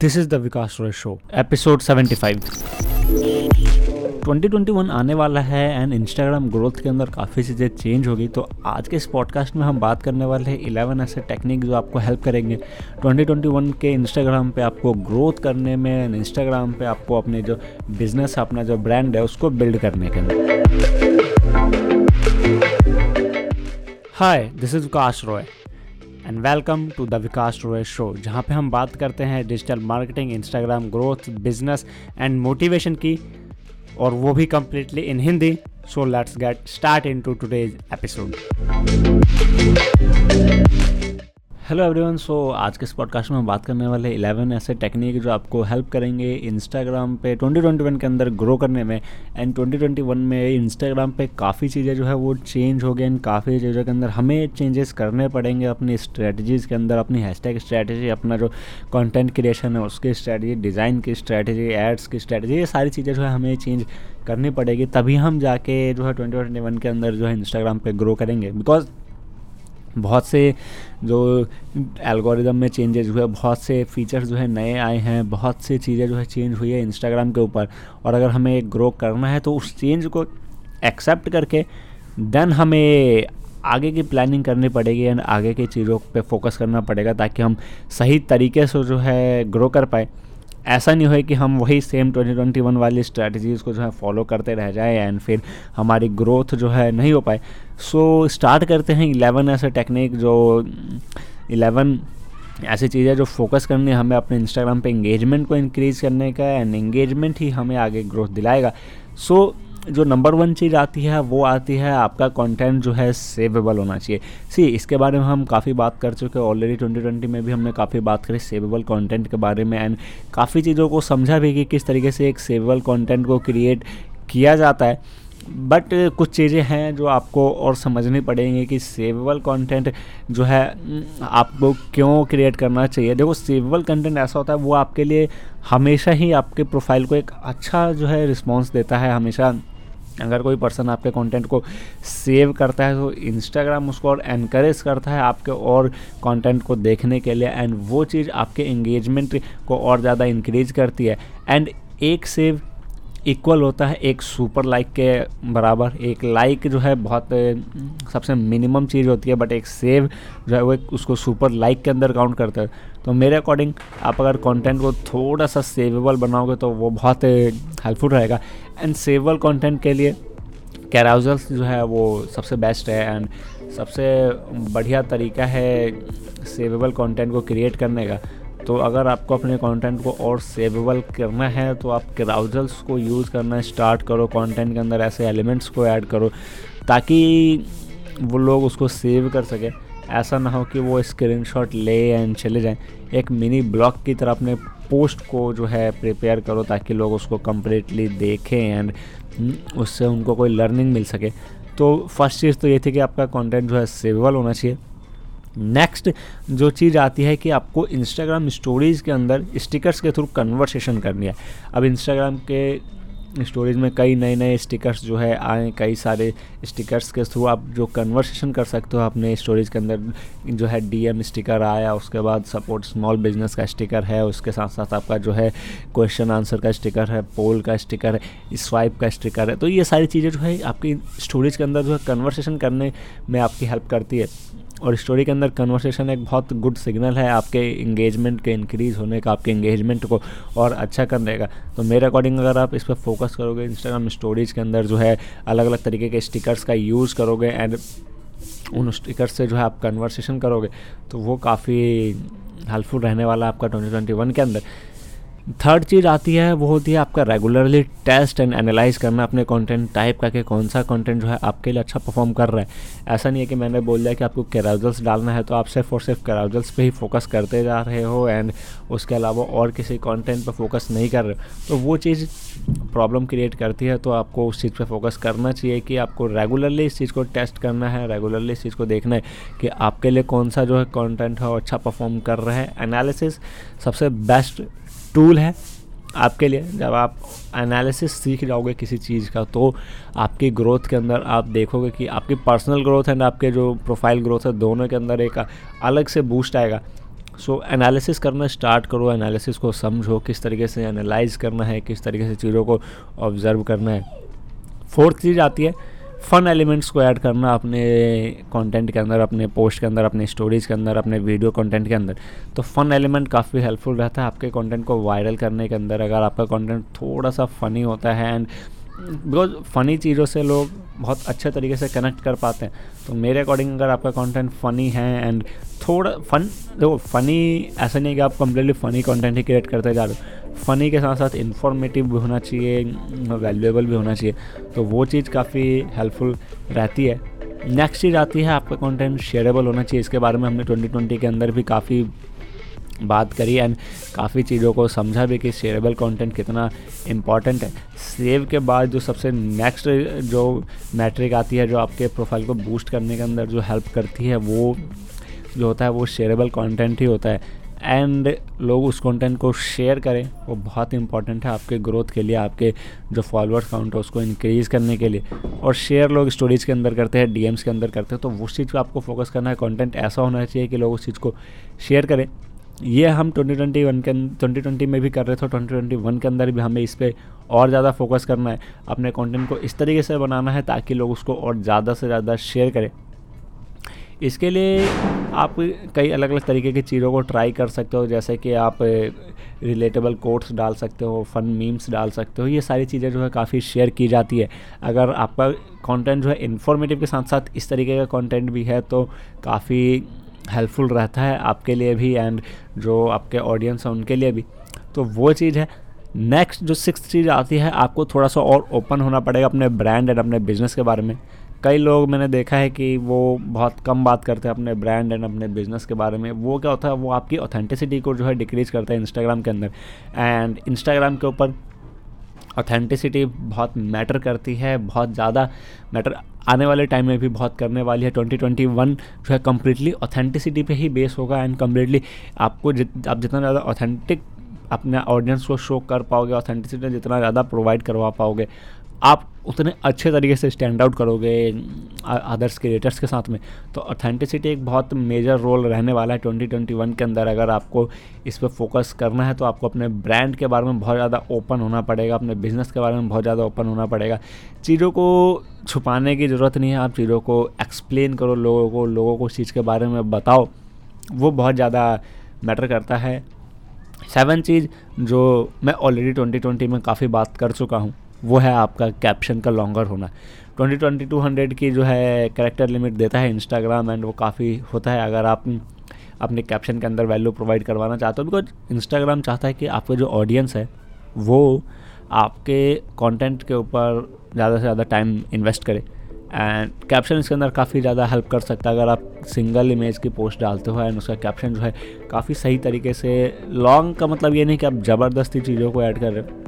This is the Vikas Roy show episode 75 2021 आने वाला है एंड इंस्टाग्राम ग्रोथ के अंदर काफ़ी चीज़ें चेंज होगी तो आज के इस पॉडकास्ट में हम बात करने वाले हैं 11 ऐसे टेक्निक जो आपको हेल्प करेंगे। 2021 के इंस्टाग्राम पे आपको ग्रोथ करने में एंड इंस्टाग्राम पे आपको अपने जो बिज़नेस अपना जो ब्रांड है उसको बिल्ड करने के अंदर। Hi this is Vikas Roy and welcome to the Vikas Roy show जहाँ पे हम बात करते हैं digital marketing Instagram growth business and motivation की, और वो भी completely in Hindi so let's get start in to today's episode hello everyone so आज के इस पॉडकास्ट में हम बात करने वाले 11 ऐसे टेक्निक जो आपको हेल्प करेंगे इंस्टाग्राम पे 2021 के अंदर ग्रो करने में। एंड 2021 में इंस्टाग्राम पे काफ़ी चीज़ें जो है वो चेंज हो गए एंड काफ़ी चीज़ों के अंदर हमें चेंजेस करने पड़ेंगे अपनी स्ट्रेटजीज़ के अंदर, अपनी हैशटैग स्ट्रैटेजी अपना जो कंटेंट क्रिएशन है, उसकी स्ट्रैटेजी डिज़ाइन की स्ट्रैटेजी एड्स की स्ट्रैटेजी ये सारी चीज़ें जो है हमें चेंज करनी पड़ेगी। तभी हम जाके जो है ट्वेंटी के अंदर जो है इंस्टाग्राम पर ग्रो करेंगे। बिकॉज़ बहुत से जो एल्गोरिदम में चेंजेस हुए, बहुत से फीचर्स जो है नए आए हैं, बहुत सी चीज़ें जो है चेंज हुई है इंस्टाग्राम के ऊपर। और अगर हमें ग्रो करना है तो उस चेंज को एक्सेप्ट करके देन हमें आगे की प्लानिंग करनी पड़ेगी एंड आगे की चीज़ों पे फोकस करना पड़ेगा ताकि हम सही तरीके से जो है ग्रो कर पाए। ऐसा नहीं हो कि हम वही सेम 2021 वाली स्ट्रैटेजीज़ को जो है फॉलो करते रह जाए एंड फिर हमारी ग्रोथ जो है नहीं हो पाए। सो so, स्टार्ट करते हैं 11 ऐसे टेक्निक जो 11 ऐसी चीज़ें जो फोकस करनी है हमें अपने इंस्टाग्राम पे इंगेजमेंट को इंक्रीज़ करने का एंड इंगेजमेंट ही हमें आगे ग्रोथ दिलाएगा। सो so, जो नंबर वन चीज़ आती है, वो आती है आपका कंटेंट जो है सेवेबल होना चाहिए। सी इसके बारे में हम काफ़ी बात कर चुके हैं। ऑलरेडी 2020 में भी हमने काफ़ी बात करी सेवेबल कंटेंट के बारे में एंड काफ़ी चीज़ों को समझा भी कि किस तरीके से एक सेवेबल कंटेंट को क्रिएट किया जाता है। बट कुछ चीज़ें हैं जो आपको और समझनी पड़ेंगी कि सेवेबल कंटेंट जो है, आपको क्यों क्रिएट करना चाहिए। देखो सेवेबल कंटेंट ऐसा होता है, वो आपके लिए हमेशा ही आपके प्रोफ़ाइल को एक अच्छा जो है रिस्पॉन्स देता है, हमेशा अगर कोई पर्सन आपके कंटेंट को सेव करता है तो इंस्टाग्राम उसको और एनकरेज करता है आपके और कंटेंट को देखने के लिए एंड वो चीज़ आपके इंगेजमेंट को और ज़्यादा इंक्रीज करती है। एंड एक सेव इक्वल होता है, एक सुपर लाइक के बराबर। एक लाइक जो है बहुत सबसे मिनिमम चीज़ होती है बट एक सेव जो है वो उसको सुपर लाइक के अंदर काउंट करता है। तो मेरे अकॉर्डिंग आप अगर कंटेंट को थोड़ा सा सेवेबल बनाओगे तो वो बहुत हेल्पफुल रहेगा। एंड सेवेबल कंटेंट के लिए कैराउजल्स जो है वो सबसे बेस्ट है एंड सबसे बढ़िया तरीका है सेवेबल कंटेंट को क्रिएट करने का। तो अगर आपको अपने कंटेंट को और सेवेबल करना है तो आप क्राउजल्स को यूज़ करना स्टार्ट करो कंटेंट के अंदर ऐसे एलिमेंट्स को ऐड करो ताकि वो लोग उसको सेव कर सके। ऐसा ना हो कि वो स्क्रीनशॉट ले एंड चले जाएँ। एक मिनी ब्लॉग की तरह अपने पोस्ट को जो है प्रिपेयर करो ताकि लोग उसको कम्प्लीटली देखें एंड हम्म, उससे उनको कोई लर्निंग मिल सके। तो फ़र्स्ट चीज़ तो ये थी कि आपका कंटेंट जो है सेवेबल होना चाहिए। नेक्स्ट जो चीज़ आती है कि आपको इंस्टाग्राम स्टोरीज़ के अंदर स्टिकर्स के थ्रू कन्वर्सेशन करनी है। अब इंस्टाग्राम के स्टोरीज में कई नए नए स्टिकर्स जो है आए, कई सारे स्टिकर्स के थ्रू आप जो कन्वर्सेशन कर सकते हो अपने स्टोरीज के अंदर, जो है डीएम स्टिकर आया, उसके बाद सपोर्ट स्मॉल बिज़नेस का स्टिकर है, उसके साथ साथ आपका जो है क्वेश्चन आंसर का स्टिकर है पोल का स्टिकर है स्वाइप का स्टिकर है। तो ये सारी चीज़ें जो है आपकी स्टोरीज के अंदर जो है कन्वर्सेशन करने में आपकी हेल्प करती है। और स्टोरी के अंदर कन्वर्सेशन एक बहुत गुड सिग्नल है आपके इंगेजमेंट के इंक्रीज़ होने का, आपके इंगेजमेंट को और अच्छा करने का। तो मेरे अकॉर्डिंग अगर आप इस पर फोकस करोगे इंस्टाग्राम स्टोरीज़ के अंदर जो है अलग अलग तरीके के स्टिकर्स का यूज़ करोगे एंड उन स्टिकर्स से जो है आप कन्वर्सेशन करोगे तो वो काफ़ी हेल्पफुल रहने वाला आपका ट्वेंटी के अंदर। थर्ड चीज़ आती है, वो होती है आपका रेगुलरली टेस्ट एंड एनालाइज करना अपने कंटेंट टाइप का कि कौन सा कंटेंट जो है आपके लिए अच्छा परफॉर्म कर रहा है। ऐसा नहीं है कि मैंने बोल दिया कि आपको कैराउजल्स डालना है तो आप सिर्फ़ और सिर्फ़ कैराउजल्स पे ही फोकस करते जा रहे हो एंड उसके अलावा और किसी कंटेंट पर फोकस नहीं कर रहे तो वो चीज़ प्रॉब्लम क्रिएट करती है तो आपको उस चीज़ पर फोकस करना चाहिए कि आपको रेगुलरली इस चीज़ को टेस्ट करना है रेगुलरली इस चीज़ को देखना है कि आपके लिए कौन सा जो है कॉन्टेंट है अच्छा परफॉर्म कर रहा है। एनालिसिस सबसे बेस्ट टूल है आपके लिए। जब आप एनालिसिस सीख जाओगे किसी चीज़ का तो आपकी ग्रोथ के अंदर आप देखोगे कि आपकी पर्सनल ग्रोथ एंड आपके जो प्रोफ़ाइल ग्रोथ है दोनों के अंदर एक अलग से बूस्ट आएगा। सो so, एनालिसिस करना स्टार्ट करो। एनालिसिस को समझो किस तरीके से एनालाइज करना है किस तरीके से चीज़ों को ऑब्ज़र्व करना है। फोर्थ चीज़ आती है फ़न एलिमेंट्स को ऐड करना अपने कंटेंट के अंदर, अपने पोस्ट के अंदर, अपने स्टोरीज़ के अंदर, अपने वीडियो कंटेंट के अंदर। तो फ़न एलिमेंट काफ़ी हेल्पफुल रहता है आपके कंटेंट को वायरल करने के अंदर। अगर आपका कंटेंट थोड़ा सा फ़नी होता है एंड बिकॉज़ फ़नी चीज़ों से लोग बहुत अच्छे तरीके से कनेक्ट कर पाते हैं। तो मेरे अकॉर्डिंग अगर आपका कंटेंट फ़नी है एंड थोड़ा फन देखो फ़नी ऐसा नहीं कि आप कम्प्लीटली फ़नी कंटेंट ही क्रिएट करते जा रहे हो। फ़नी के साथ साथ इन्फॉर्मेटिव भी होना चाहिए वैल्यूएबल भी होना चाहिए। तो वो चीज़ काफ़ी हेल्पफुल रहती है। नेक्स्ट चीज़ आती है, आपका कंटेंट शेयरेबल होना चाहिए। इसके बारे में हमने 2020 के अंदर भी काफ़ी बात करी एंड काफ़ी चीज़ों को समझा भी कि शेयरेबल कंटेंट कितना इंपॉर्टेंट है। सेव के बाद जो सबसे नेक्स्ट जो मैट्रिक आती है, जो आपके प्रोफ़ाइल को बूस्ट करने के अंदर जो हेल्प करती है, वो जो होता है, वो शेयरेबल कंटेंट ही होता है। एंड लोग उस कंटेंट को शेयर करें, वो बहुत इंपॉर्टेंट है आपके ग्रोथ के लिए, आपके जो फॉलोअर्स काउंट है, उसको इंक्रीज़ करने के लिए। और शेयर लोग स्टोरीज़ के अंदर करते हैं डीएम्स के अंदर करते हैं तो उस चीज़ पर आपको फोकस करना है। कंटेंट ऐसा होना चाहिए कि लोग उस चीज़ को शेयर करें। ये हम 2021 के 2020 में भी कर रहे थे 2021 के अंदर भी हमें इस पर और ज़्यादा फोकस करना है। अपने कंटेंट को इस तरीके से बनाना है ताकि लोग उसको और ज़्यादा से ज़्यादा शेयर करें। इसके लिए आप कई अलग अलग तरीके की चीज़ों को ट्राई कर सकते हो, जैसे कि आप रिलेटेबल कोट्स डाल सकते हो फन मीम्स डाल सकते हो, ये सारी चीज़ें जो है काफ़ी शेयर की जाती है। अगर आपका कंटेंट जो है इन्फॉर्मेटिव के साथ साथ इस तरीके का कंटेंट भी है तो काफ़ी हेल्पफुल रहता है आपके लिए भी एंड जो आपके ऑडियंस हैं उनके लिए भी। तो वो चीज़ है। नेक्स्ट जो सिक्स चीज़ आती है, आपको थोड़ा सा और ओपन होना पड़ेगा अपने ब्रांड एंड अपने बिज़नेस के बारे में। कई लोग मैंने देखा है कि वो बहुत कम बात करते हैं अपने ब्रांड एंड अपने बिज़नेस के बारे में। वो क्या होता है, वो आपकी ऑथेंटिसिटी को जो है डिक्रीज़ करता है इंस्टाग्राम के अंदर। एंड इंस्टाग्राम के ऊपर ऑथेंटिसिटी बहुत मैटर करती है, बहुत ज़्यादा मैटर आने वाले टाइम में भी बहुत करने वाली है। 2021 जो है कम्प्लीटली ऑथेंटिसिटी पे ही बेस होगा एंड कम्प्लीटली आपको जित, आप जितना ज़्यादा ऑथेंटिक अपने ऑडियंस को शो कर पाओगे ऑथेंटिसिटी जितना ज़्यादा प्रोवाइड करवा पाओगे आप उतने अच्छे तरीके से स्टैंड आउट करोगे अदर्स क्रिएटर्स के साथ में। तो ऑथेंटिसिटी एक बहुत मेजर रोल रहने वाला है 2021 के अंदर। अगर आपको इस पर फोकस करना है तो आपको अपने ब्रांड के बारे में बहुत ज़्यादा ओपन होना पड़ेगा, अपने बिज़नेस के बारे में बहुत ज़्यादा ओपन होना पड़ेगा। चीज़ों को छुपाने की ज़रूरत नहीं है। आप चीज़ों को एक्सप्लेन करो लोगों को लोगों को उस चीज़ के बारे में बताओ। वो बहुत ज़्यादा मैटर करता है। सेवन चीज़ जो मैं ऑलरेडी ट्वेंटी में काफ़ी बात कर चुका हूँ। वो है आपका कैप्शन का लॉन्गर होना। ट्वेंटी ट्वेंटी टू हंड्रेड की जो है करेक्टर लिमिट देता है इंस्टाग्राम एंड वो काफ़ी होता है। अगर आप अपने कैप्शन के अंदर वैल्यू प्रोवाइड करवाना चाहते हो बिकॉज़ इंस्टाग्राम चाहता है कि आपका जो ऑडियंस है, वो आपके कंटेंट के ऊपर ज़्यादा से ज़्यादा टाइम इन्वेस्ट करे। एंड कैप्शन इसके अंदर काफ़ी ज़्यादा हेल्प कर सकता है। अगर आप सिंगल इमेज की पोस्ट डालते हो एंड उसका कैप्शन जो है काफ़ी सही तरीके से लॉन्ग का मतलब ये नहीं कि आप ज़बरदस्ती चीज़ों को ऐड कर रहे हो।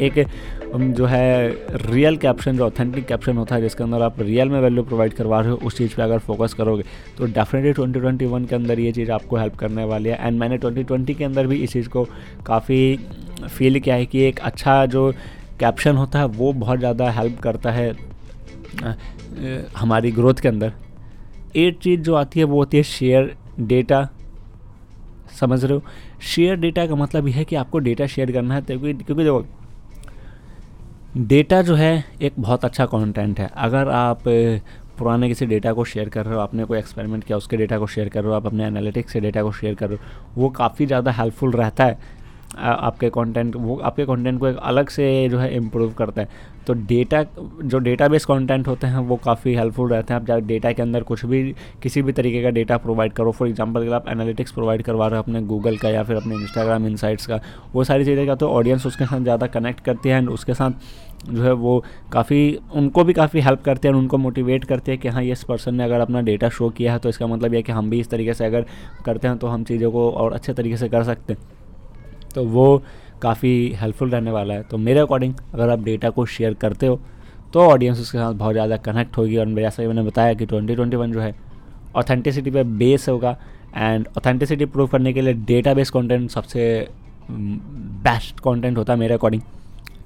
एक जो है रियल कैप्शन जो ऑथेंटिक कैप्शन होता है, जिसके अंदर आप रियल में वैल्यू प्रोवाइड करवा रहे हो, उस चीज़ पे अगर फोकस करोगे तो डेफिनेटली 2021 के अंदर ये चीज़ आपको हेल्प करने वाली है। एंड मैंने 2020 के अंदर भी इस चीज़ को काफ़ी फील किया है कि एक अच्छा जो कैप्शन होता है, वो बहुत ज़्यादा हेल्प करता है हमारी ग्रोथ के अंदर। एट चीज़ जो आती है, वो होती है शेयर डेटा समझ रहे हो? शेयर डेटा का मतलब यह है कि आपको डेटा शेयर करना है क्योंकि क्योंकि देखो डेटा जो है, एक बहुत अच्छा कंटेंट है। अगर आप पुराने किसी डेटा को शेयर कर रहे हो, आपने कोई एक्सपेरिमेंट किया, उसके डेटा को शेयर कर रहे हो, आप अपने एनालिटिक्स से डेटा को शेयर कर रहे हो, वो काफ़ी ज़्यादा हेल्पफुल रहता है। आपके कंटेंट वो आपके कंटेंट को एक अलग से जो है इम्प्रूव करता है। तो डेटा जो डेटा डेटाबेस कंटेंट होते हैं, वो काफ़ी हेल्पफुल रहते हैं। आप जब डेटा के अंदर कुछ भी, किसी भी तरीके का डेटा प्रोवाइड करो। फॉर एग्जांपल अगर आप एनालिटिक्स प्रोवाइड करवा रहे हो अपने गूगल का या फिर अपने इंस्टाग्राम इनसाइट्स का, वो सारी चीज़ें का तो ऑडियंस उसके साथ ज़्यादा कनेक्ट करती है एंड उसके साथ जो है वो काफ़ी, उनको भी काफ़ी हेल्प करते हैं उनको मोटिवेट करते हैं कि हाँ ये इस पर्सन ने अगर अपना डेटा शो किया है तो इसका मतलब ये कि हम भी इस तरीके से अगर करते हैं तो हम चीज़ों को और अच्छे तरीके से कर सकते हैं। तो वो काफ़ी हेल्पफुल रहने वाला है। तो मेरे अकॉर्डिंग अगर आप डेटा को शेयर करते हो तो ऑडियंस उसके साथ बहुत ज़्यादा कनेक्ट होगी और जैसा कि मैंने बताया कि ट्वेंटी ट्वेंटी वन जो है ऑथेंटिसिटी पे बेस होगा एंड ऑथेंटिसिटी प्रूव करने के लिए डेटा बेस कॉन्टेंट सबसे बेस्ट कॉन्टेंट होता है मेरे अकॉर्डिंग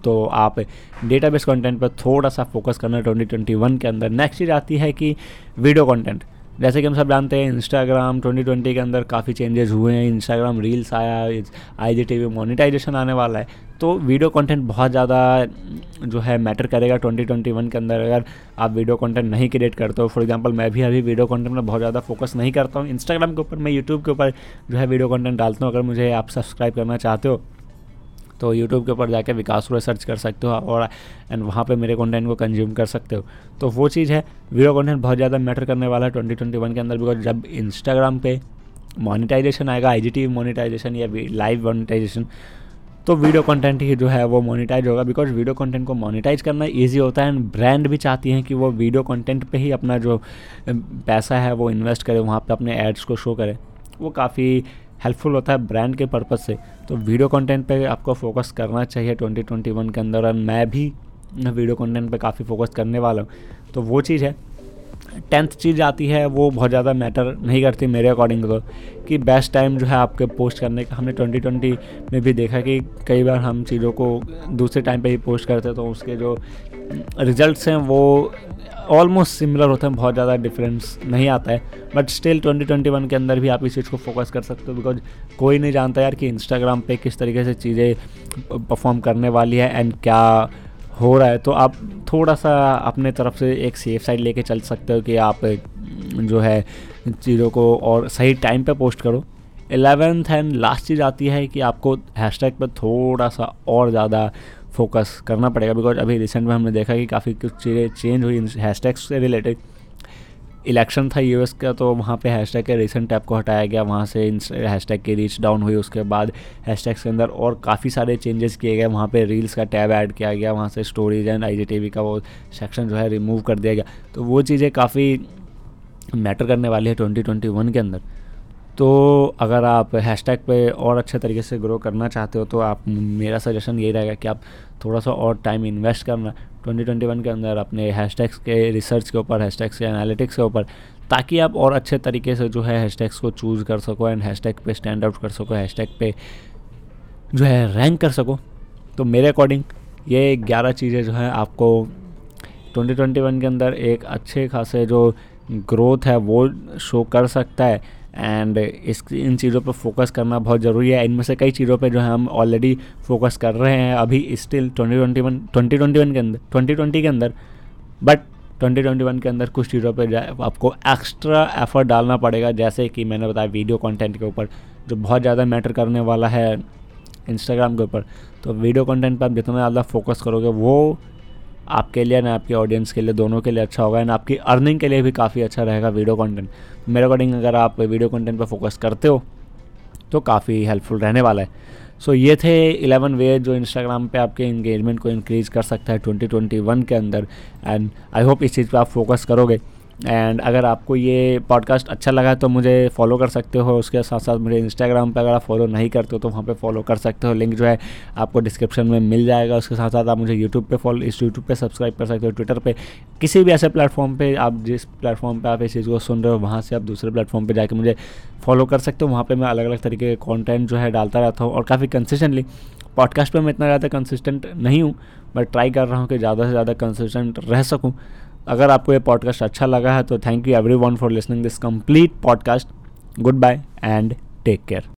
तो आप डेटा बेस कॉन्टेंट पर थोड़ा सा फोकस करना ट्वेंटी ट्वेंटी वन के अंदर। नेक्स्ट चीज़ आती है कि वीडियो कॉन्टेंट जैसे कि हम सब जानते हैं इंस्टाग्राम 2020 के अंदर काफ़ी चेंजेस हुए हैं। इंस्टाग्राम रील्स आया I G T V monetization आने वाला है। तो वीडियो कंटेंट बहुत ज़्यादा जो है मैटर करेगा 2021 के अंदर। अगर आप वीडियो कंटेंट नहीं क्रिएट करते हो फॉर एग्जांपल मैं भी अभी वीडियो कंटेंट में बहुत ज़्यादा फोकस नहीं करता हूँ। इंस्टाग्राम के ऊपर, मैं यूट्यूब के ऊपर जो है वीडियो कंटेंट डालता हूँ। अगर मुझे आप सब्सक्राइब करना चाहते हो तो यूट्यूब के ऊपर जाके विकास रोय सर्च कर सकते हो और एंड वहाँ पे मेरे कंटेंट को कंज्यूम कर सकते हो। तो वो चीज़ है वीडियो कंटेंट बहुत ज़्यादा मैटर करने वाला है ट्वेंटी ट्वेंटी वन के अंदर बिकॉज़ जब इंस्टाग्राम पे मोनिटाइजेशन आएगा आई जी मोनिटाइजेशन या लाइव मोनिटाइजेशन तो वीडियो कंटेंट ही जो है वो मोनिटाइज होगा बिकॉज़ वीडियो कंटेंट को मोनिटाइज करना ईजी होता है एंड ब्रांड भी चाहती हैं कि वो वीडियो कंटेंट पे ही अपना जो पैसा है वो इन्वेस्ट करे, वहाँ पे अपने एड्स को शो करे। वो काफ़ी हेल्पफुल होता है ब्रांड के पर्पज़ से तो वीडियो कंटेंट पे आपको फोकस करना चाहिए 2021 के अंदर और मैं भी वीडियो कंटेंट पे काफ़ी फोकस करने वाला हूँ। तो वो चीज़ है। टेंथ चीज़ आती है, वो बहुत ज़्यादा मैटर नहीं करती मेरे अकॉर्डिंग तो कि बेस्ट टाइम जो है आपके पोस्ट करने का। हमने 2020 में भी देखा कि कई बार हम चीज़ों को दूसरे टाइम पे ही पोस्ट करते तो उसके जो रिजल्ट्स हैं, वो ऑलमोस्ट सिमिलर होते हैं, बहुत ज़्यादा डिफरेंस नहीं आता है बट स्टिल 2021 के अंदर भी आप इस चीज़ को फोकस कर सकते हो बिकॉज़ कोई नहीं जानता यार कि इंस्टाग्राम पे किस तरीके से चीज़ें परफॉर्म करने वाली है एंड क्या हो रहा है। तो आप थोड़ा सा अपने तरफ़ से एक सेफ़ साइड लेके चल सकते हो कि आप जो है चीज़ों को और सही टाइम पे पोस्ट करो। एलेवेंथ एंड लास्ट चीज़ आती है कि आपको हैशटैग पर थोड़ा सा और ज़्यादा फोकस करना पड़ेगा बिकॉज़ अभी रिसेंट में हमने देखा कि काफ़ी कुछ चीज़ें चेंज हुई हैशटैग से रिलेटेड इलेक्शन था यूएस का तो वहाँ पे हैशटैग के रिसेंट टैप को हटाया गया, वहाँ से हैशटैग की रीच डाउन हुई, उसके बाद हैशटैग्स के अंदर और काफ़ी सारे चेंजेस किए गए, वहाँ पे रील्स का टैब ऐड किया गया, वहाँ से स्टोरीज एंड आई जी का वो सेक्शन जो है रिमूव कर दिया गया. तो वो चीज़ें काफ़ी मैटर करने वाली है ट्वेंटी के अंदर. तो अगर आप हैशटैग पे और अच्छे तरीके से ग्रो करना चाहते हो तो आप मेरा सजेशन यही रहेगा कि आप थोड़ा सा और टाइम इन्वेस्ट करना। 2021 के अंदर अपने हैशटैग्स के रिसर्च के ऊपर हैशटैग्स के एनालिटिक्स के ऊपर, ताकि आप और अच्छे तरीके से जो है हैशटैग्स को चूज़ कर सको एंड हैशटैग पे स्टैंड आउट कर सको हैशटैग पे जो है रैंक कर सको। तो मेरे अकॉर्डिंग ये ग्यारह चीज़ें जो है आपको 2021 के अंदर एक अच्छे खासे जो ग्रोथ है वो शो कर सकता है। एंड इस, इन चीज़ों पर फोकस करना बहुत ज़रूरी है। इनमें से कई चीज़ों पर जो है हम ऑलरेडी फोकस कर रहे हैं अभी स्टिल 2021 2021 के अंदर 2020 के अंदर। बट 2021 के अंदर कुछ चीज़ों पे आपको एक्स्ट्रा एफर्ट डालना पड़ेगा। जैसे कि मैंने बताया वीडियो कंटेंट के ऊपर, जो बहुत ज़्यादा मैटर करने वाला है इंस्टाग्राम के ऊपर। तो वीडियो कंटेंट पर आप जितना ज़्यादा फोकस करोगे, वो आपके लिए ना आपके ऑडियंस के लिए दोनों के लिए अच्छा होगा एंड आपकी अर्निंग के लिए भी काफ़ी अच्छा रहेगा वीडियो कंटेंट मेरे अकॉर्डिंग अगर आप वीडियो कंटेंट पर फोकस करते हो तो काफ़ी हेल्पफुल रहने वाला है. सो so, ये थे 11 वे जो इंस्टाग्राम पे आपके इंगेजमेंट को इंक्रीज़ कर सकता है 2021 के अंदर. एंड आई होप इस चीज़ पे आप फोकस करोगे. एंड अगर आपको ये पॉडकास्ट अच्छा लगा तो मुझे फॉलो कर सकते हो। उसके साथ साथ मुझे इंस्टाग्राम पे अगर आप फॉलो नहीं करते हो तो वहाँ पे फॉलो कर सकते हो। लिंक जो है आपको डिस्क्रिप्शन में मिल जाएगा। उसके साथ साथ आप मुझे यूट्यूब पे फॉलो इस यूट्यूब पे सब्सक्राइब कर सकते हो ट्विटर पे। किसी भी ऐसे प्लेटफॉर्म पे आप जिस प्लेटफॉर्म पे आप इस चीज़ को सुन रहे हो, वहाँ से आप दूसरे प्लेटफॉर्म पर जाकर मुझे फॉलो कर सकते हो। वहाँ पर मैं अलग अलग तरीके के कॉन्टेंट जो है डालता रहता हूँ। और काफ़ी कंसिस्टेंटली पॉडकास्ट पर मैं इतना ज़्यादा कंसिस्टेंट नहीं हूँ बट ट्राई कर रहा हूँ कि ज़्यादा से ज़्यादा कंसिस्टेंट रह सकूँ। अगर आपको ये पॉडकास्ट अच्छा लगा है तो thank you everyone for listening this complete podcast goodbye and take care